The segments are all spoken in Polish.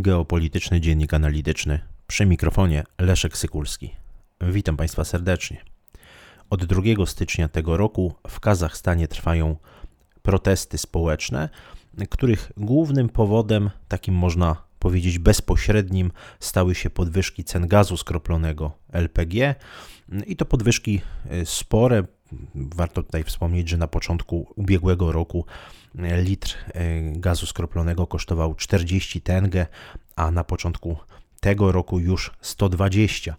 Geopolityczny Dziennik Analityczny. Przy mikrofonie Leszek Sykulski. Witam Państwa serdecznie. Od 2 stycznia tego roku w Kazachstanie trwają protesty społeczne, których głównym powodem, takim można powiedzieć bezpośrednim, stały się podwyżki cen gazu skroplonego LPG i to podwyżki y, spore. Warto tutaj wspomnieć, że na początku ubiegłego roku litr y, gazu skroplonego kosztował 40 tenge, a na początku tego roku już 120.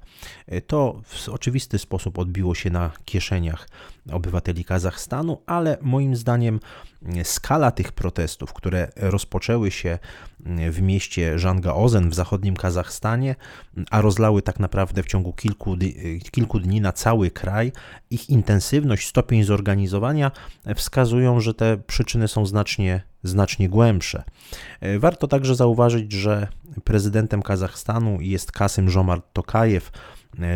To w oczywisty sposób odbiło się na kieszeniach obywateli Kazachstanu, ale moim zdaniem skala tych protestów, które rozpoczęły się w mieście Żanga-Ozen w zachodnim Kazachstanie, a rozlały tak naprawdę w ciągu kilku, kilku dni na cały kraj, ich intensywność, stopień zorganizowania wskazują, że te przyczyny są znacznie, znacznie głębsze. Warto także zauważyć, że prezydentem Kazachstanu jest Kasym Żomart Tokajew,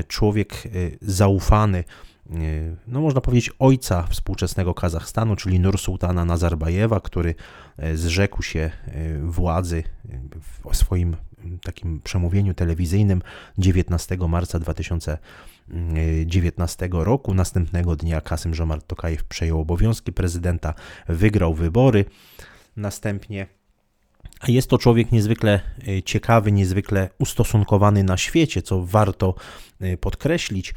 człowiek zaufany E, no można powiedzieć, ojca współczesnego Kazachstanu, czyli Nursultana Nazarbajewa, który e, zrzekł się e, władzy w swoim takim przemówieniu telewizyjnym 19 marca 2019 roku. Następnego dnia Kasym Żomart Tokajew przejął obowiązki prezydenta, wygrał wybory. Następnie jest to człowiek niezwykle ciekawy, niezwykle ustosunkowany na świecie, co warto podkreślić.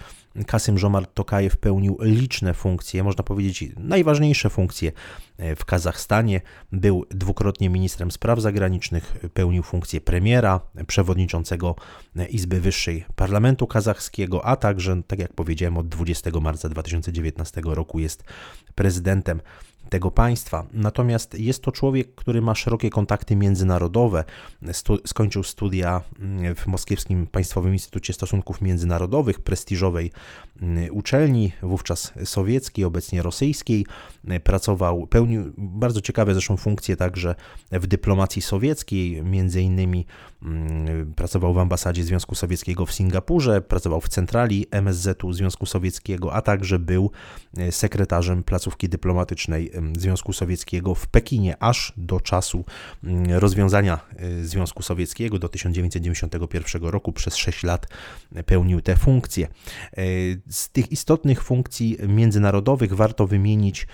Kasym Żomart Tokajew pełnił liczne funkcje, można powiedzieć najważniejsze funkcje e, w Kazachstanie. Był dwukrotnie ministrem spraw zagranicznych, pełnił funkcję premiera, przewodniczącego Izby Wyższej Parlamentu Kazachskiego, a także, tak jak powiedziałem, od 20 marca 2019 roku jest prezydentem tego państwa. Natomiast jest to człowiek, który ma szerokie kontakty międzynarodowe. Stu skończył studia mm, w Moskiewskim Państwowym Instytucie Stosunków Międzynarodowych, prestiżowej mm, uczelni, wówczas sowieckiej, obecnie rosyjskiej. Pracował, pełnił bardzo ciekawe zresztą funkcje także w dyplomacji sowieckiej, między innymi mm, pracował w ambasadzie Związku Sowieckiego w Singapurze, pracował w centrali MSZ-u Związku Sowieckiego, a także był e, sekretarzem placówki dyplomatycznej Związku Sowieckiego w Pekinie aż do czasu mm, rozwiązania y, Związku Sowieckiego do 1991 roku. Przez 6 lat pełnił te funkcje. Y, z tych istotnych funkcji międzynarodowych warto wymienić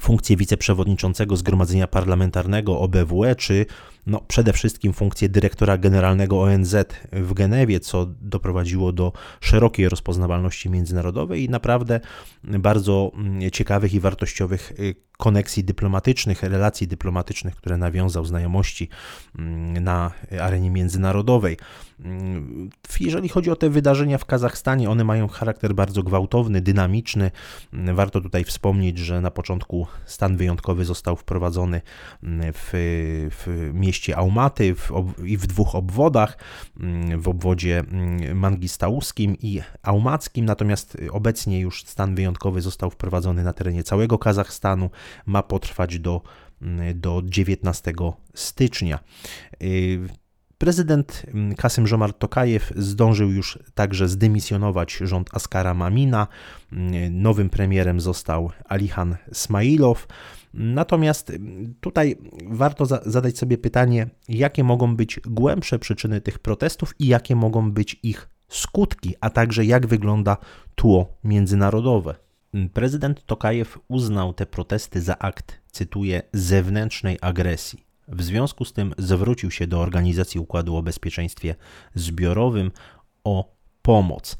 funkcję wiceprzewodniczącego Zgromadzenia Parlamentarnego OBWE, czy no, przede wszystkim funkcję dyrektora generalnego ONZ w Genewie, co doprowadziło do szerokiej rozpoznawalności międzynarodowej i naprawdę bardzo mm, ciekawych i wartościowych y, koneksji dyplomatycznych, relacji dyplomatycznych, które nawiązał, znajomości mm, na arenie międzynarodowej. Mm, jeżeli chodzi o te wydarzenia w Kazachstanie, one mają charakter bardzo gwałtowny, dynamiczny. Warto tutaj wspomnieć, że na początku stan wyjątkowy został wprowadzony w, w mieście mieście Aumaty i w dwóch obwodach, mm, w obwodzie mm, mangistauskim i aumackim, natomiast obecnie już stan wyjątkowy został wprowadzony na terenie całego Kazachstanu, ma potrwać do, mm, do 19 stycznia. Prezydent Kasym Żomart Tokajew zdążył już także zdymisjonować rząd Askara Mamina. Nowym premierem został Alihan Smailow. Natomiast tutaj warto za zadać sobie pytanie, jakie mogą być głębsze przyczyny tych protestów i jakie mogą być ich skutki, a także jak wygląda tło międzynarodowe. Prezydent Tokajew uznał te protesty za akt, cytuję, zewnętrznej agresji. W związku z tym zwrócił się do Organizacji Układu o Bezpieczeństwie Zbiorowym o pomoc.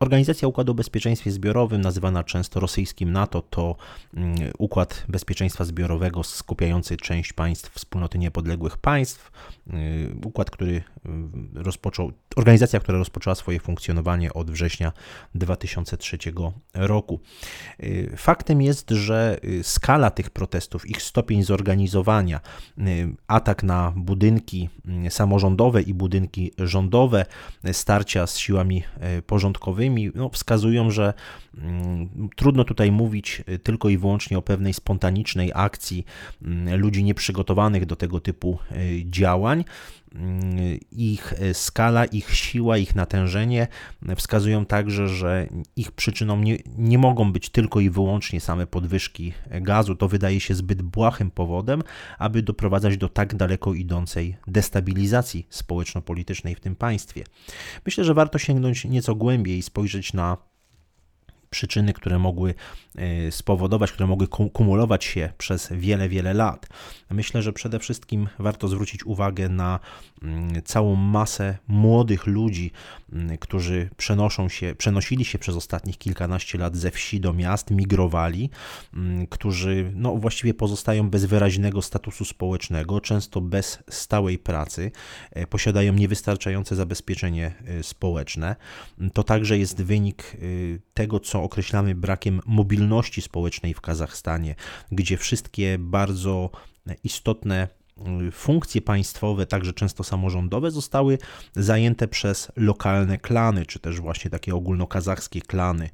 Organizacja Układu o Bezpieczeństwie Zbiorowym, nazywana często rosyjskim NATO, to mm, układ bezpieczeństwa zbiorowego skupiający część państw wspólnoty niepodległych państw. Y, układ, który y, rozpoczął, organizacja, która rozpoczęła swoje funkcjonowanie od września 2003 roku. Y, faktem jest, że skala tych protestów, ich stopień zorganizowania, atak na budynki samorządowe i budynki rządowe, starcia z siłami porządkowymi, no, wskazują, że mm, trudno tutaj mówić y, tylko i wyłącznie o pewnej spontanicznej akcji ludzi nieprzygotowanych do tego typu y, działań. Ich skala, ich siła, ich natężenie wskazują także, że ich przyczyną nie, nie mogą być tylko i wyłącznie same podwyżki gazu. To wydaje się zbyt błahym powodem, aby doprowadzać do tak daleko idącej destabilizacji społeczno-politycznej w tym państwie. Myślę, że warto sięgnąć nieco głębiej i spojrzeć na przyczyny, które mogły e, spowodować, które mogły kumulować się przez wiele, wiele lat. Myślę, że przede wszystkim warto zwrócić uwagę na mm, całą masę młodych ludzi, mm, którzy przenoszą się, przenosili się przez ostatnich kilkanaście lat ze wsi do miast, migrowali, mm, którzy no, właściwie pozostają bez wyraźnego statusu społecznego, często bez stałej pracy, e, posiadają niewystarczające zabezpieczenie e, społeczne. To także jest wynik tego, co określamy brakiem mobilności społecznej w Kazachstanie, gdzie wszystkie bardzo istotne y, funkcje państwowe, także często samorządowe, zostały zajęte przez lokalne klany, czy też właśnie takie ogólnokazachskie klany.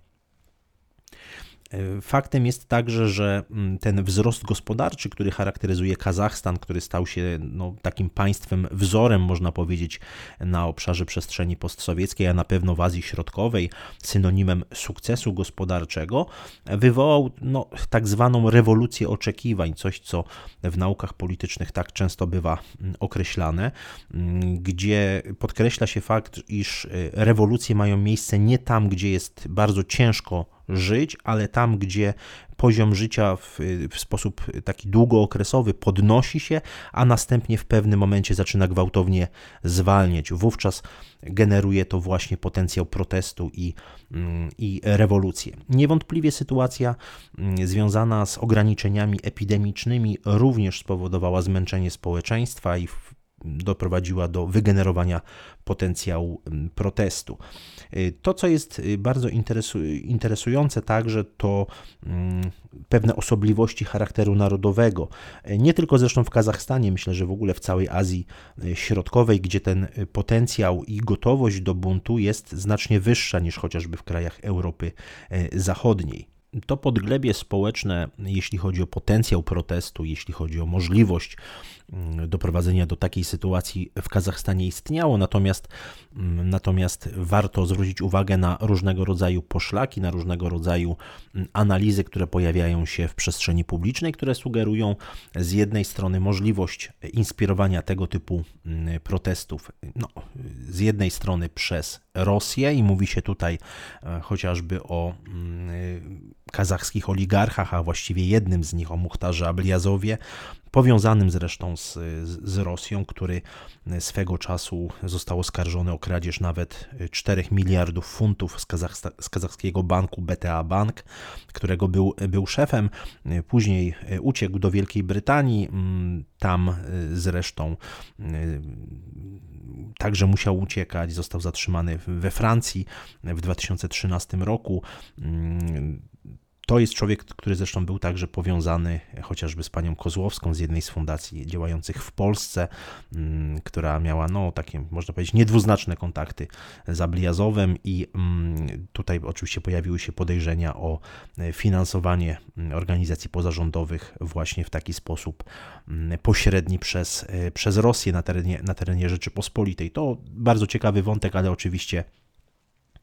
E, faktem jest także, że mm, ten wzrost gospodarczy, który charakteryzuje Kazachstan, który stał się no, takim państwem wzorem, można powiedzieć, na obszarze przestrzeni postsowieckiej, a na pewno w Azji Środkowej, synonimem sukcesu gospodarczego, wywołał no, tak zwaną rewolucję oczekiwań, coś co w naukach politycznych tak często bywa mm, określane, mm, gdzie podkreśla się fakt, iż e, rewolucje mają miejsce nie tam, gdzie jest bardzo ciężko żyć, ale tam, gdzie poziom życia w, w, sposób taki długookresowy podnosi się, a następnie w pewnym momencie zaczyna gwałtownie zwalniać. Wówczas generuje to właśnie potencjał protestu i, mm, i rewolucję. Niewątpliwie sytuacja mm, związana z ograniczeniami epidemicznymi również spowodowała zmęczenie społeczeństwa i doprowadziła do wygenerowania potencjału mm, protestu. Y, to, co jest y, bardzo interesujące także, to mm, pewne osobliwości charakteru narodowego. Y, nie tylko zresztą w Kazachstanie, myślę, że w ogóle w całej Azji Środkowej, gdzie ten potencjał i gotowość do buntu jest znacznie wyższa niż chociażby w krajach Europy Zachodniej to podglebie społeczne, jeśli chodzi o potencjał protestu, jeśli chodzi o możliwość doprowadzenia do takiej sytuacji w Kazachstanie istniało, natomiast, mm, natomiast warto zwrócić uwagę na różnego rodzaju poszlaki, na różnego rodzaju mm, analizy, które pojawiają się w przestrzeni publicznej, które sugerują z jednej strony możliwość inspirowania tego typu protestów, no, z jednej strony przez Rosję i mówi się tutaj e, chociażby o kazachskich oligarchach, a właściwie jednym z nich, o Muchtarze Abliazowie, powiązanym zresztą z, z Rosją, który swego czasu został oskarżony o kradzież nawet 4 miliardów funtów z, z kazachskiego banku BTA Bank, którego był, był szefem. Później uciekł do Wielkiej Brytanii, tam zresztą także musiał uciekać, został zatrzymany we Francji w 2013 roku. To jest człowiek, który zresztą był także powiązany chociażby z panią Kozłowską z jednej z fundacji działających w Polsce, mm, która miała, no, takie, można powiedzieć, niedwuznaczne kontakty z Abliazowem i mm, tutaj oczywiście pojawiły się podejrzenia o finansowanie mm, organizacji pozarządowych właśnie w taki sposób pośredni przez, przez Rosję na terenie, na terenie Rzeczypospolitej. To bardzo ciekawy wątek, ale oczywiście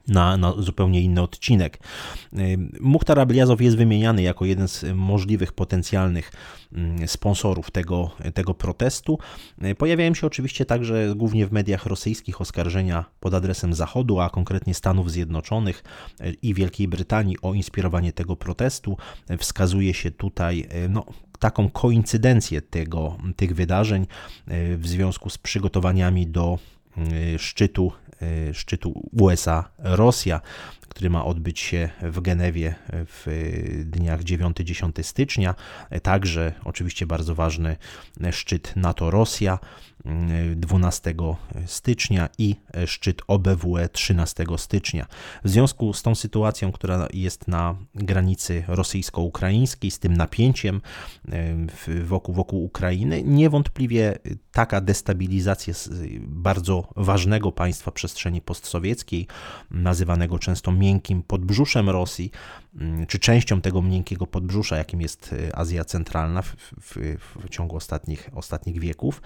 na, na, zupełnie inny odcinek. Muchtar Abliazow jest wymieniany jako jeden z możliwych potencjalnych sponsorów tego, tego protestu. Pojawiają się oczywiście także głównie w mediach rosyjskich oskarżenia pod adresem Zachodu, a konkretnie Stanów Zjednoczonych i Wielkiej Brytanii o inspirowanie tego protestu. Wskazuje się tutaj no, taką koincydencję tego, tych wydarzeń w związku z przygotowaniami do szczytu Y, szczytu USA-Rosja, który ma odbyć się w Genewie w dniach 9-10 stycznia. Także oczywiście bardzo ważny szczyt NATO-Rosja 12 stycznia i szczyt OBWE 13 stycznia. W związku z tą sytuacją, która jest na granicy rosyjsko-ukraińskiej, z tym napięciem wokół, wokół Ukrainy, niewątpliwie taka destabilizacja bardzo ważnego państwa przestrzeni postsowieckiej, nazywanego często miękkim podbrzuszem Rosji, mm, czy częścią tego miękkiego podbrzusza, jakim jest y, Azja Centralna w, w, w ciągu ostatnich, ostatnich wieków,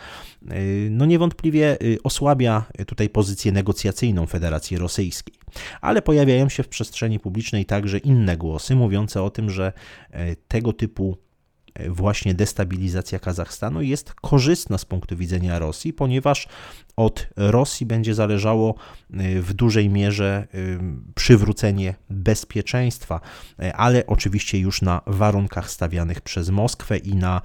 y, no niewątpliwie y, osłabia tutaj pozycję negocjacyjną Federacji Rosyjskiej. Ale pojawiają się w przestrzeni publicznej także inne głosy mówiące o tym, że tego typu właśnie destabilizacja Kazachstanu jest korzystna z punktu widzenia Rosji, ponieważ od Rosji będzie zależało y, w dużej mierze y, przywrócenie bezpieczeństwa, y, ale oczywiście już na warunkach stawianych przez Moskwę i na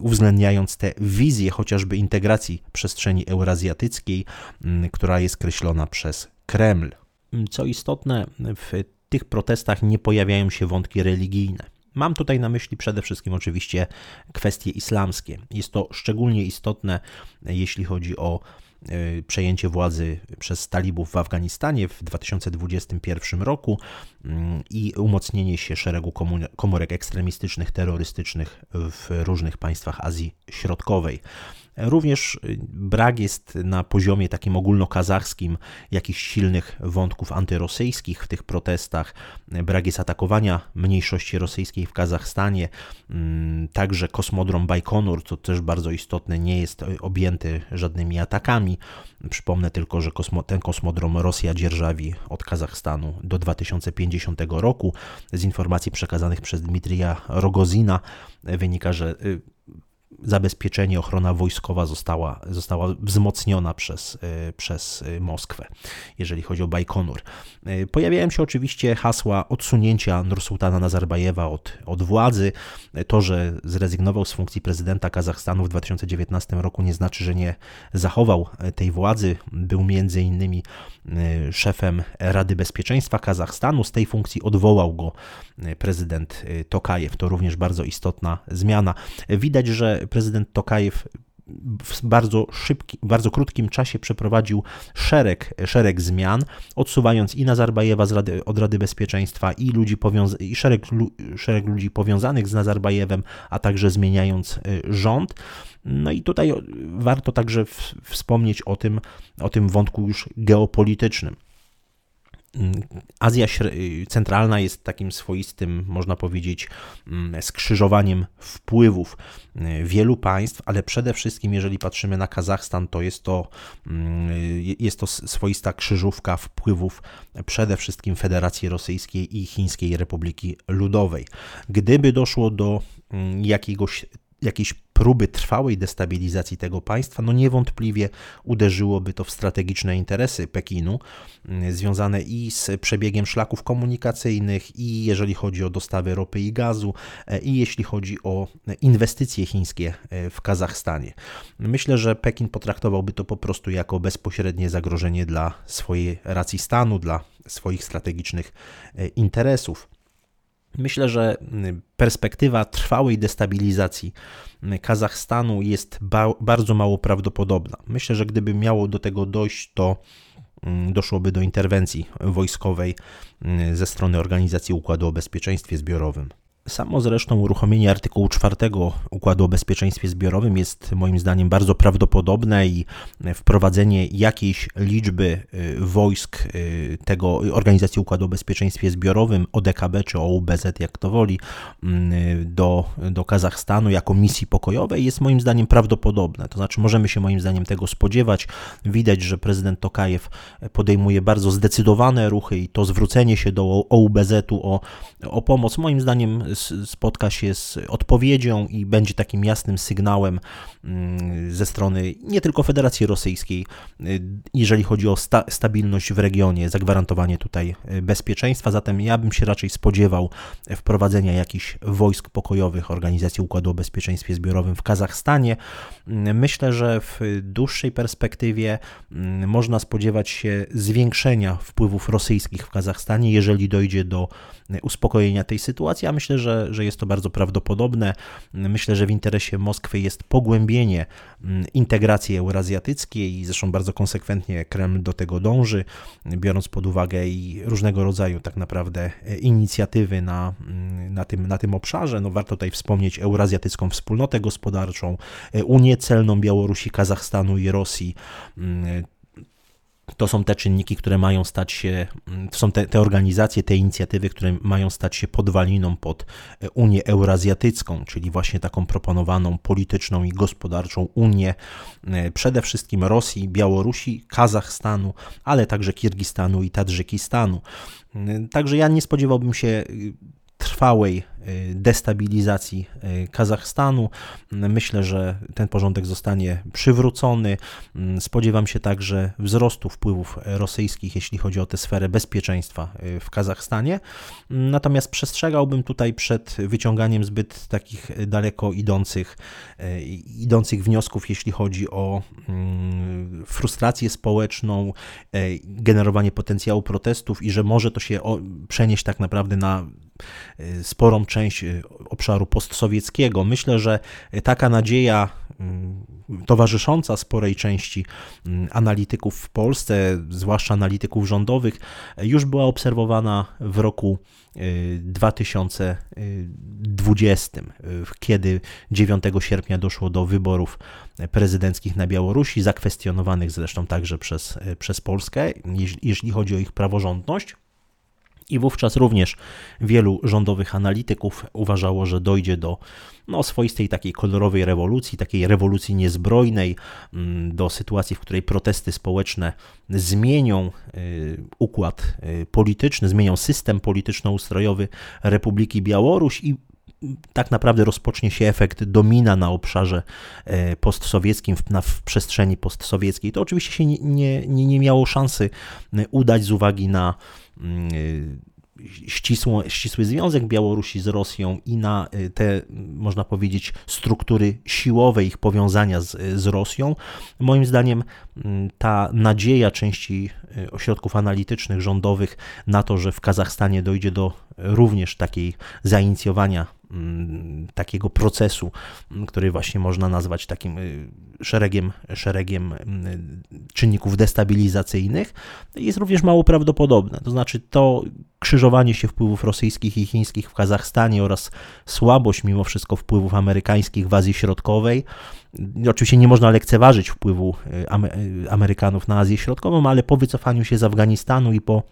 uwzględniając te wizje chociażby integracji przestrzeni eurazjatyckiej, która jest kreślona przez Kreml. Co istotne, w tych protestach nie pojawiają się wątki religijne. Mam tutaj na myśli przede wszystkim oczywiście kwestie islamskie. Jest to szczególnie istotne, jeśli chodzi o e, przejęcie władzy przez talibów w Afganistanie w 2021 roku mm, i umocnienie się szeregu komórek ekstremistycznych, terrorystycznych w różnych państwach Azji Środkowej. Również y, brak jest na poziomie takim ogólnokazachskim jakichś silnych wątków antyrosyjskich w tych protestach. Brak jest atakowania mniejszości rosyjskiej w Kazachstanie. Mm, także kosmodrom Bajkonur, co też bardzo istotne, nie jest objęty żadnymi atakami. Przypomnę tylko, że ten kosmodrom Rosja dzierżawi od Kazachstanu do 2050 roku. Z informacji przekazanych przez Dmitrija Rogozina wynika, że y, zabezpieczenie, ochrona wojskowa została, została wzmocniona przez, e, przez e, Moskwę, jeżeli chodzi o Bajkonur. E, pojawiają się oczywiście hasła odsunięcia Nursultana Nazarbajewa od, od władzy. To, że zrezygnował z funkcji prezydenta Kazachstanu w 2019 roku nie znaczy, że nie zachował tej władzy. Był między innymi szefem Rady Bezpieczeństwa Kazachstanu. Z tej funkcji odwołał go prezydent Tokajew. To również bardzo istotna zmiana. Widać, że prezydent Tokajew w bardzo szybkim, bardzo krótkim czasie przeprowadził szereg, szereg zmian, odsuwając i Nazarbajewa z Rady, od Rady Bezpieczeństwa i, ludzi powiąza- i szereg, szereg ludzi powiązanych z Nazarbajewem, a także zmieniając y, rząd. No i tutaj warto także w, wspomnieć o tym, o tym wątku już geopolitycznym. Azja Centralna jest takim swoistym, można powiedzieć, mm, skrzyżowaniem wpływów y, wielu państw, ale przede wszystkim, jeżeli patrzymy na Kazachstan, to jest to, mm, jest to swoista krzyżówka wpływów przede wszystkim Federacji Rosyjskiej i Chińskiej Republiki Ludowej. Gdyby doszło do mm, jakiegoś jakiejś próby trwałej destabilizacji tego państwa, no niewątpliwie uderzyłoby to w strategiczne interesy Pekinu, mm, związane i z przebiegiem szlaków komunikacyjnych, i jeżeli chodzi o dostawy ropy i gazu, e, i jeśli chodzi o inwestycje chińskie e, w Kazachstanie. Myślę, że Pekin potraktowałby to po prostu jako bezpośrednie zagrożenie dla swojej racji stanu, dla swoich strategicznych e, interesów. Myślę, że perspektywa trwałej destabilizacji Kazachstanu jest ba bardzo mało prawdopodobna. Myślę, że gdyby miało do tego dojść, to doszłoby do interwencji wojskowej ze strony Organizacji Układu o Bezpieczeństwie Zbiorowym. Samo zresztą uruchomienie artykułu 4 Układu o Bezpieczeństwie Zbiorowym jest moim zdaniem bardzo prawdopodobne i wprowadzenie jakiejś liczby y, wojsk y, tego Organizacji Układu o Bezpieczeństwie Zbiorowym, ODKB czy OUBZ, jak to woli, mm, do, do Kazachstanu jako misji pokojowej jest moim zdaniem prawdopodobne. To znaczy możemy się moim zdaniem tego spodziewać. Widać, że prezydent Tokajew podejmuje bardzo zdecydowane ruchy i to zwrócenie się do OUBZ-u o, o pomoc moim zdaniem spotka się z odpowiedzią i będzie takim jasnym sygnałem mm, ze strony nie tylko Federacji Rosyjskiej, y, jeżeli chodzi o sta stabilność w regionie, zagwarantowanie tutaj y, bezpieczeństwa. Zatem ja bym się raczej spodziewał wprowadzenia jakichś wojsk pokojowych Organizacji Układu o Bezpieczeństwie Zbiorowym w Kazachstanie. Mm, myślę, że w dłuższej perspektywie mm, można spodziewać się zwiększenia wpływów rosyjskich w Kazachstanie, jeżeli dojdzie do uspokojenia tej sytuacji, a myślę, że, że jest to bardzo prawdopodobne. Myślę, że w interesie Moskwy jest pogłębienie mm, integracji eurazjatyckiej i zresztą bardzo konsekwentnie Kreml do tego dąży, biorąc pod uwagę i różnego rodzaju tak naprawdę inicjatywy na, mm, na, tym, na tym obszarze. No warto tutaj wspomnieć Eurazjatycką Wspólnotę Gospodarczą, Unię Celną Białorusi, Kazachstanu i Rosji, mm, to są te czynniki, które mają stać się, mm, to są te, te, organizacje, te inicjatywy, które mają stać się podwaliną pod e, Unię Eurazjatycką, czyli właśnie taką proponowaną polityczną i gospodarczą Unię e, przede wszystkim Rosji, Białorusi, Kazachstanu, ale także Kirgistanu i Tadżykistanu. E, także ja nie spodziewałbym się trwałej y, destabilizacji y, Kazachstanu. Myślę, że ten porządek zostanie przywrócony. Mm, spodziewam się także wzrostu wpływów rosyjskich, jeśli chodzi o tę sferę bezpieczeństwa y, w Kazachstanie. Natomiast przestrzegałbym tutaj przed wyciąganiem zbyt takich daleko idących, idących wniosków, jeśli chodzi o mm, frustrację społeczną, generowanie potencjału protestów i że może to się przenieść tak naprawdę na sporą część y, obszaru postsowieckiego. Myślę, że taka nadzieja y, towarzysząca sporej części analityków w Polsce, zwłaszcza analityków rządowych, już była obserwowana w roku 2020, kiedy 9 sierpnia doszło do wyborów prezydenckich na Białorusi, zakwestionowanych zresztą także przez, przez Polskę, jeśli chodzi o ich praworządność. I wówczas również wielu rządowych analityków uważało, że dojdzie do no, swoistej takiej kolorowej rewolucji, takiej rewolucji niezbrojnej, mm, do sytuacji, w której protesty społeczne zmienią y, układ y, polityczny, zmienią system polityczno-ustrojowy Republiki Białoruś i tak naprawdę rozpocznie się efekt domina na obszarze e, postsowieckim, w, na, w przestrzeni postsowieckiej. To oczywiście się nie, nie, nie miało szansy udać z uwagi na ścisło, ścisły związek Białorusi z Rosją i na y, te, można powiedzieć, struktury siłowe, ich powiązania z, z Rosją. Moim zdaniem mm, ta nadzieja części y, ośrodków analitycznych, rządowych na to, że w Kazachstanie dojdzie do również takiej zainicjowania Mm, takiego procesu, mm, który właśnie można nazwać takim y, szeregiem, szeregiem mm, czynników destabilizacyjnych, jest również mało prawdopodobne. To znaczy to krzyżowanie się wpływów rosyjskich i chińskich w Kazachstanie oraz słabość mimo wszystko wpływów amerykańskich w Azji Środkowej. Oczywiście nie można lekceważyć wpływu y, y, Amerykanów na Azję Środkową, ale po wycofaniu się z Afganistanu i po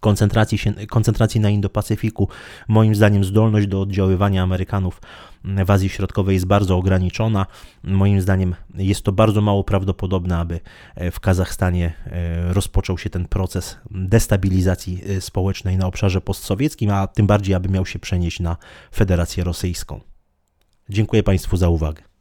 koncentracji, się, koncentracji na Indo-Pacyfiku, moim zdaniem zdolność do oddziaływania Amerykanów w Azji Środkowej jest bardzo ograniczona. Moim zdaniem jest to bardzo mało prawdopodobne, aby e, w Kazachstanie e, rozpoczął się ten proces destabilizacji e, społecznej na obszarze postsowieckim, a tym bardziej, aby miał się przenieść na Federację Rosyjską. Dziękuję Państwu za uwagę.